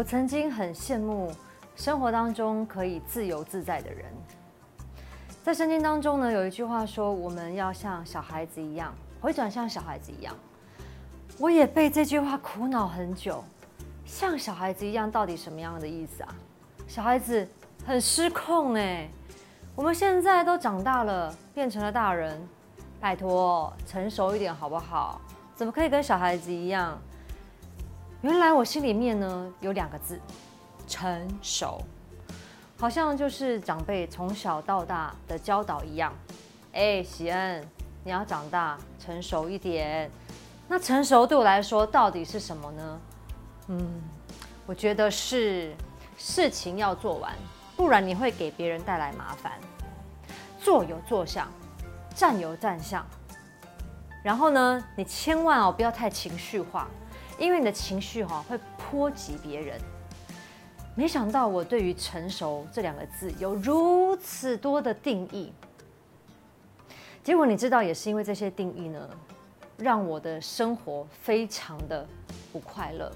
我曾经很羡慕生活当中可以自由自在的人。在圣经当中呢，有一句话说，我们要像小孩子一样，回转像小孩子一样。我也被这句话苦恼很久。像小孩子一样，到底什么样的意思啊？小孩子很失控哎。我们现在都长大了，变成了大人，拜托成熟一点好不好？怎么可以跟小孩子一样？原来我心里面呢有两个字，成熟。好像就是长辈从小到大的教导一样，哎，喜恩，你要长大成熟一点。那成熟对我来说到底是什么呢？嗯，我觉得是事情要做完，不然你会给别人带来麻烦。坐有坐相，站有站相。然后呢，你千万哦不要太情绪化，因为你的情绪哈会波及别人。没想到我对于“成熟”这两个字有如此多的定义，结果你知道，也是因为这些定义呢，让我的生活非常的不快乐。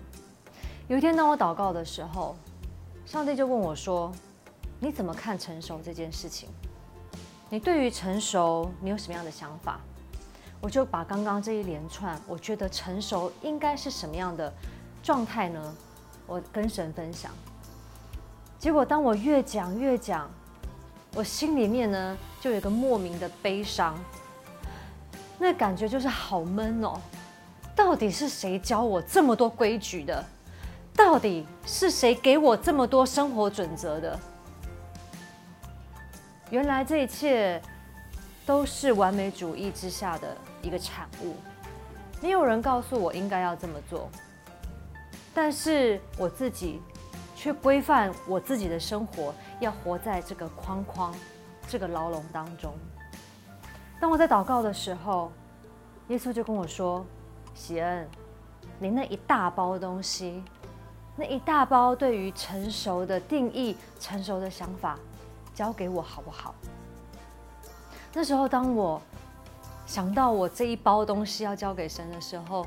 有一天，当我祷告的时候，上帝就问我说：“你怎么看成熟这件事情？你对于成熟，你有什么样的想法？”我就把刚刚这一连串，我觉得成熟应该是什么样的状态呢？我跟神分享。结果，当我越讲越讲，我心里面呢就有个莫名的悲伤，那感觉就是好闷哦。到底是谁教我这么多规矩的？到底是谁给我这么多生活准则的？原来这一切都是完美主义之下的一个产物。没有人告诉我应该要这么做，但是我自己。却规范我自己的生活，要活在这个框框、这个牢笼当中。当我在祷告的时候，耶稣就跟我说：“喜恩，你那一大包东西，那一大包对于成熟的定义、成熟的想法，交给我好不好？”那时候，当我想到我这一包东西要交给神的时候，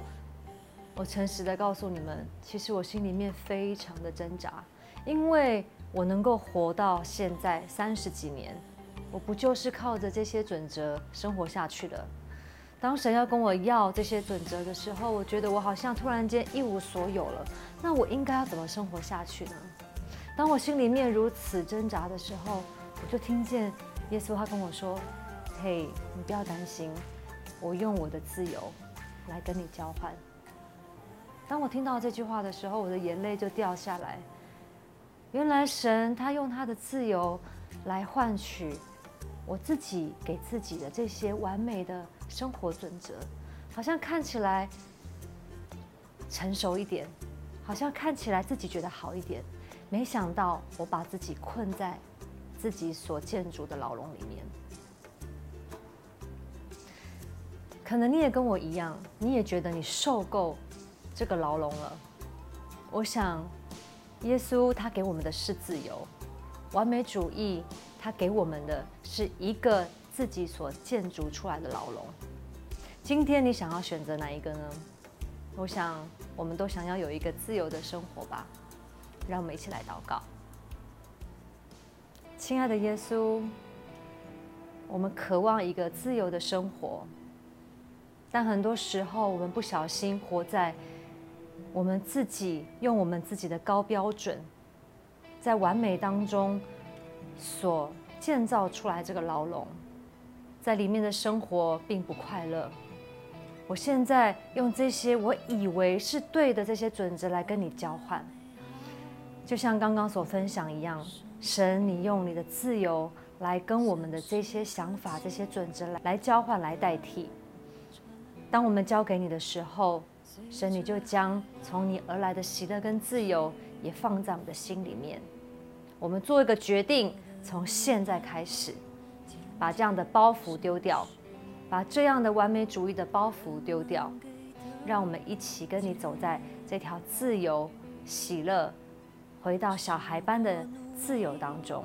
我诚实的告诉你们，其实我心里面非常的挣扎，因为我能够活到现在三十几年，我不就是靠着这些准则生活下去的？当神要跟我要这些准则的时候，我觉得我好像突然间一无所有了。那我应该要怎么生活下去呢？当我心里面如此挣扎的时候，我就听见耶稣他跟我说：“嘿，你不要担心，我用我的自由来跟你交换。”当我听到这句话的时候，我的眼泪就掉下来。原来神他用他的自由来换取我自己给自己的这些完美的生活准则，好像看起来成熟一点，好像看起来自己觉得好一点。没想到我把自己困在自己所建筑的牢笼里面。可能你也跟我一样，你也觉得你受够。这个牢笼了。我想，耶稣他给我们的是自由，完美主义他给我们的是一个自己所建筑出来的牢笼。今天你想要选择哪一个呢？我想，我们都想要有一个自由的生活吧。让我们一起来祷告。亲爱的耶稣，我们渴望一个自由的生活，但很多时候我们不小心活在。我们自己用我们自己的高标准，在完美当中所建造出来这个牢笼，在里面的生活并不快乐。我现在用这些我以为是对的这些准则来跟你交换，就像刚刚所分享一样，神，你用你的自由来跟我们的这些想法、这些准则来来交换、来代替。当我们交给你的时候。神，你就将从你而来的喜乐跟自由也放在我们的心里面。我们做一个决定，从现在开始，把这样的包袱丢掉，把这样的完美主义的包袱丢掉，让我们一起跟你走在这条自由、喜乐、回到小孩般的自由当中。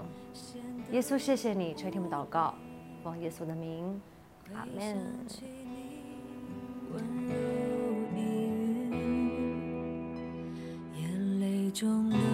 耶稣，谢谢你垂听我祷告，奉耶稣的名，阿门。温柔蜜语眼泪中的